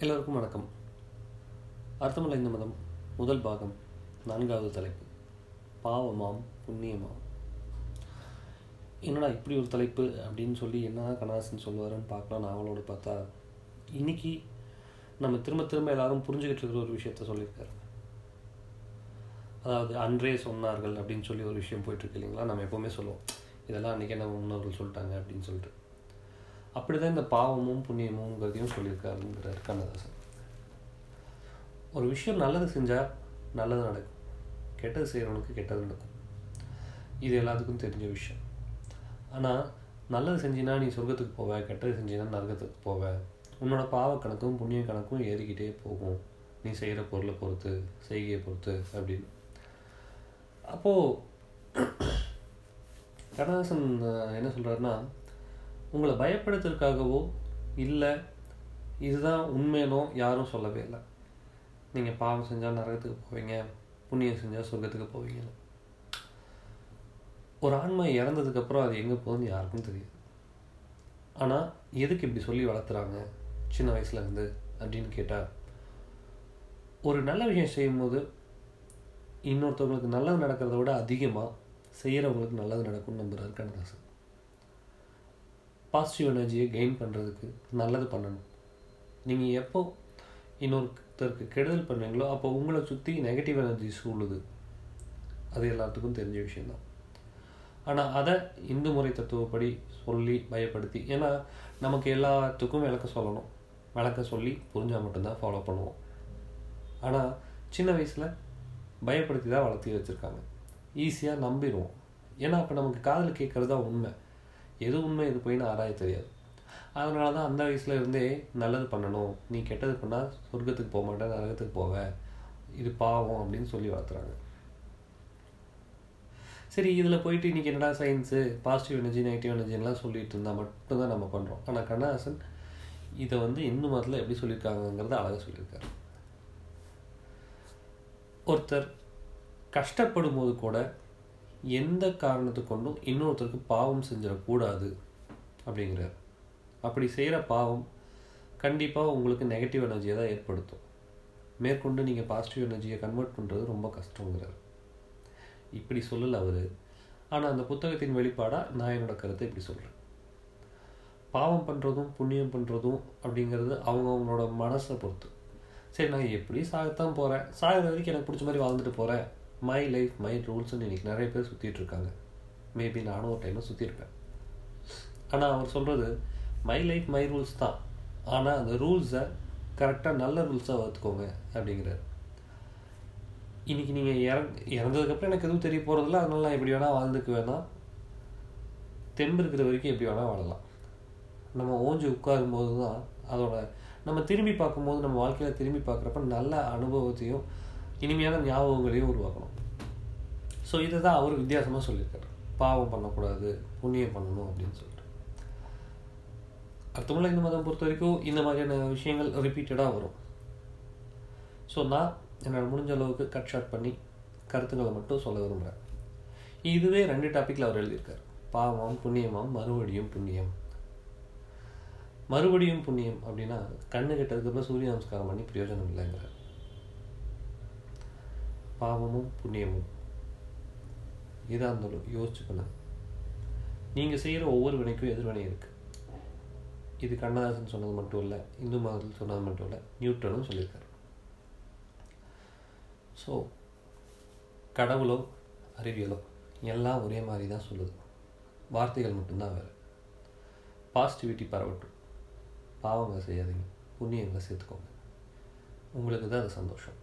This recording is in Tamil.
எல்லோருக்கும் வணக்கம். அர்த்தமுள்ள இந்த மதம் முதல் பாகம் நான்காவது தலைப்பு. பாவமாம் புண்ணியமாம். என்னடா இப்படி ஒரு தலைப்பு அப்படின்னு சொல்லி என்ன கணாசன் சொல்லுவாருன்னு பார்க்கலாம் நாவலோடு பார்த்தா இன்னைக்கு நம்ம திரும்ப திரும்ப எல்லாரும் புரிஞ்சுக்கிட்டு இருக்கிற ஒரு விஷயத்த சொல்லியிருக்காரு. அதாவது அன்றே சொன்னார்கள் அப்படின்னு சொல்லி ஒரு விஷயம் போயிட்டுருக்கு இல்லைங்களா? நம்ம எப்போவுமே சொல்லுவோம் இதெல்லாம் அன்றைக்கே நம்ம முன்னோர்கள் சொல்லிட்டாங்க? அப்படின்னு சொல்லிட்டு. அப்படிதான் இந்த பாவமும் புண்ணியமும்ங்கிறதையும் சொல்லியிருக்காருங்கிறார் கண்ணதாசன். ஒரு விஷயம் நல்லது செஞ்சால் நல்லது நடக்கும். கெட்டது செய்கிறவனுக்கு கெட்டது நடக்கும். இது எல்லாத்துக்கும் தெரிஞ்ச விஷயம். ஆனால் நல்லது செஞ்சினா நீ சொர்க்கத்துக்கு போவ கெட்டது செஞ்சினா நரகத்துக்கு போவ. உன்னோட பாவ கணக்கும் புண்ணிய கணக்கும் ஏறிக்கிட்டே போகும். நீ செய்கிற பொருளை பொறுத்து செய்கையை பொறுத்து அப்படின்னு. அப்போது கண்ணதாசன் என்ன சொல்கிறாருன்னா உங்களை பயப்படுத்துறதுக்காகவோ இல்லை இதுதான் உண்மையனோ யாரும் சொல்லவே இல்லை. நீங்கள் பாவம் செஞ்சால் நரகத்துக்கு போவீங்க புண்ணியம் செஞ்சால் சொர்க்கத்துக்கு போவீங்க. ஒரு ஆன்மா இறந்ததுக்கப்புறம் அது எங்கே போகுதுன்னு யாருக்கும் தெரியாது. ஆனால் எதுக்கு இப்படி சொல்லி வளர்த்துறாங்க சின்ன வயசுலேருந்து அப்படின்னு கேட்டால் ஒரு நல்ல விஷயம் செய்யும்போது இன்னொருத்தவங்களுக்கு நல்லது நடக்கிறத விட அதிகமாக செய்கிறவங்களுக்கு நல்லது நடக்கும்னு நம்புறாரு கண்ணதாசன். பாசிட்டிவ் எனர்ஜியை கெயின் பண்ணுறதுக்கு நல்லது பண்ணணும். நீங்கள் எப்போ இன்னொருத்தருக்கு கெடுதல் பண்ணுறீங்களோ அப்போ உங்களை சுற்றி நெகட்டிவ் எனர்ஜி சூழுது அது எல்லாத்துக்கும் தெரிஞ்ச விஷயந்தான் ஆனால் அதை இந்து முறை தத்துவப்படி சொல்லி பயப்படுத்தி ஏன்னா நமக்கு எல்லாத்துக்கும் விளக்க சொல்லணும். விளக்க சொல்லி புரிஞ்சால் மட்டும்தான் ஃபாலோ பண்ணுவோம். ஆனால் சின்ன வயசில் பயப்படுத்தி தான் வளர்த்தி வச்சுருக்காங்க. ஈஸியாக நம்பிடுவோம். ஏன்னா அப்போ நமக்கு காதில் கேட்குறது தான் உண்மை. எது உண்மை எது போயின்னு ஆராய தெரியாது. அதனால தான் அந்த வயசுல இருந்தே நல்லது பண்ணணும். நீ கெட்டது பண்ணால் சொர்க்கத்துக்கு போக மாட்டேன் நரகத்துக்கு போவ. இது பாவம் அப்படின்னு சொல்லி வளர்த்துறாங்க. சரி இதில் போயிட்டு இன்னைக்கு என்னடா சயின்ஸு பாசிட்டிவ் எனர்ஜி நெகட்டிவ் எனர்ஜின்லாம் சொல்லிட்டு இருந்தால் மட்டும்தான் நம்ம பண்ணுறோம் ஆனால் கண்ணஹாசன் இதை வந்து இந்து மதத்தில் எப்படி சொல்லியிருக்காங்கங்கிறத அழகாக சொல்லியிருக்காரு. ஒருத்தர் கஷ்டப்படும் போது கூட எந்த காரணத்தை கொண்டும் இன்னொருத்தருக்கு பாவம் செஞ்சிடக்கூடாது அப்படிங்கிறார். அப்படி செய்கிற பாவம் கண்டிப்பாக உங்களுக்கு நெகட்டிவ் எனர்ஜியை தான் ஏற்படுத்தும். மேற்கொண்டு நீங்கள் பாசிட்டிவ் எனர்ஜியை கன்வெர்ட் பண்ணுறது ரொம்ப கஷ்டங்கிறார். இப்படி சொல்லல அவர். ஆனால் அந்த புத்தகத்தின் வெளிப்பாடாக நான் என்னோடய கருத்தை இப்படி சொல்கிறேன் பாவம் பண்ணுறதும் புண்ணியம் பண்ணுறதும் அப்படிங்கிறது அவங்கவுங்களோட மனசை பொறுத்து. சரி நான் எப்படி சாகத்தான் போகிறேன் சாகிற வரைக்கும் எனக்கு பிடிச்ச மாதிரி வாழ்ந்துட்டு போகிறேன் மை லைஃப் மை ரூல்ஸ்னு இன்றைக்கி நிறைய பேர் சுற்றிட்டு இருக்காங்க. மேபி நானும் ஒரு டைமில் சுற்றிருப்பேன் ஆனால் அவர் சொல்கிறது மை லைஃப் மை ரூல்ஸ் தான். ஆனால் அந்த ரூல்ஸை கரெக்டாக நல்ல ரூல்ஸாக வளர்த்துக்கோங்க அப்படிங்கிறார். இன்றைக்கி நீங்கள் இறந் இறந்ததுக்கப்புறம் எனக்கு எதுவும் தெரிய போகிறதில்ல அதனால நான் எப்படி வேணால் வாழ்ந்துக்கு வேணாம். தெம்பு இருக்கிற வரைக்கும் எப்படி வேணால் வாழலாம். நம்ம ஓஞ்சி உட்காரும்போது தான் அதோட நம்ம திரும்பி பார்க்கும்போது நம்ம வாழ்க்கையில் திரும்பி பார்க்குறப்ப நல்ல அனுபவத்தையும் இனிமையான ஞாபகங்களையும் உருவாக்கணும். ஸோ இதை தான் அவர் வித்தியாசமாக சொல்லியிருக்காரு. பாவம் பண்ணக்கூடாது புண்ணியம் பண்ணணும் அப்படின்னு சொல்லிட்டு. அர்த்தமுள்ள இந்து மதம் பொறுத்த வரைக்கும் இந்த மாதிரியான விஷயங்கள் ரிப்பீட்டடாக வரும். ஸோ நான் என்னால் முடிஞ்ச அளவுக்கு கட் ஷார்ட் பண்ணி கருத்துக்களை மட்டும் சொல்ல விரும்புகிறேன் இதுவே ரெண்டு டாப்பிக்கில் அவர் எழுதியிருக்கார். பாவம் புண்ணியமாம் மறுபடியும் புண்ணியம். மறுபடியும் புண்ணியம் அப்படின்னா கண்ணு கெட்டதுக்கப்புறம் சூரிய நமஸ்காரம் பண்ணி பிரயோஜனம் இல்லைங்கிறார். பாவமும் புண்ணியமும். எதாக இருந்தாலும் யோசிச்சுக்கணும் நீங்கள் செய்கிற ஒவ்வொரு வினைக்கும் எதிர்வினை இருக்குது இது கண்ணதாசன் சொன்னது மட்டும் இல்லை இந்து மதத்தில் சொன்னது மட்டும் இல்லை நியூட்டனும் சொல்லியிருக்காரு. ஸோ கடவுளோ அறிவியலோ எல்லாம் ஒரே மாதிரி தான் சொல்லுது. வார்த்தைகள் மட்டும்தான் வேறு. பாசிட்டிவிட்டி பரவட்டும். பாவங்களை செய்யாதீங்க. புண்ணியங்களை சேர்த்துக்கோங்க. உங்களுக்கு தான் அது சந்தோஷம்.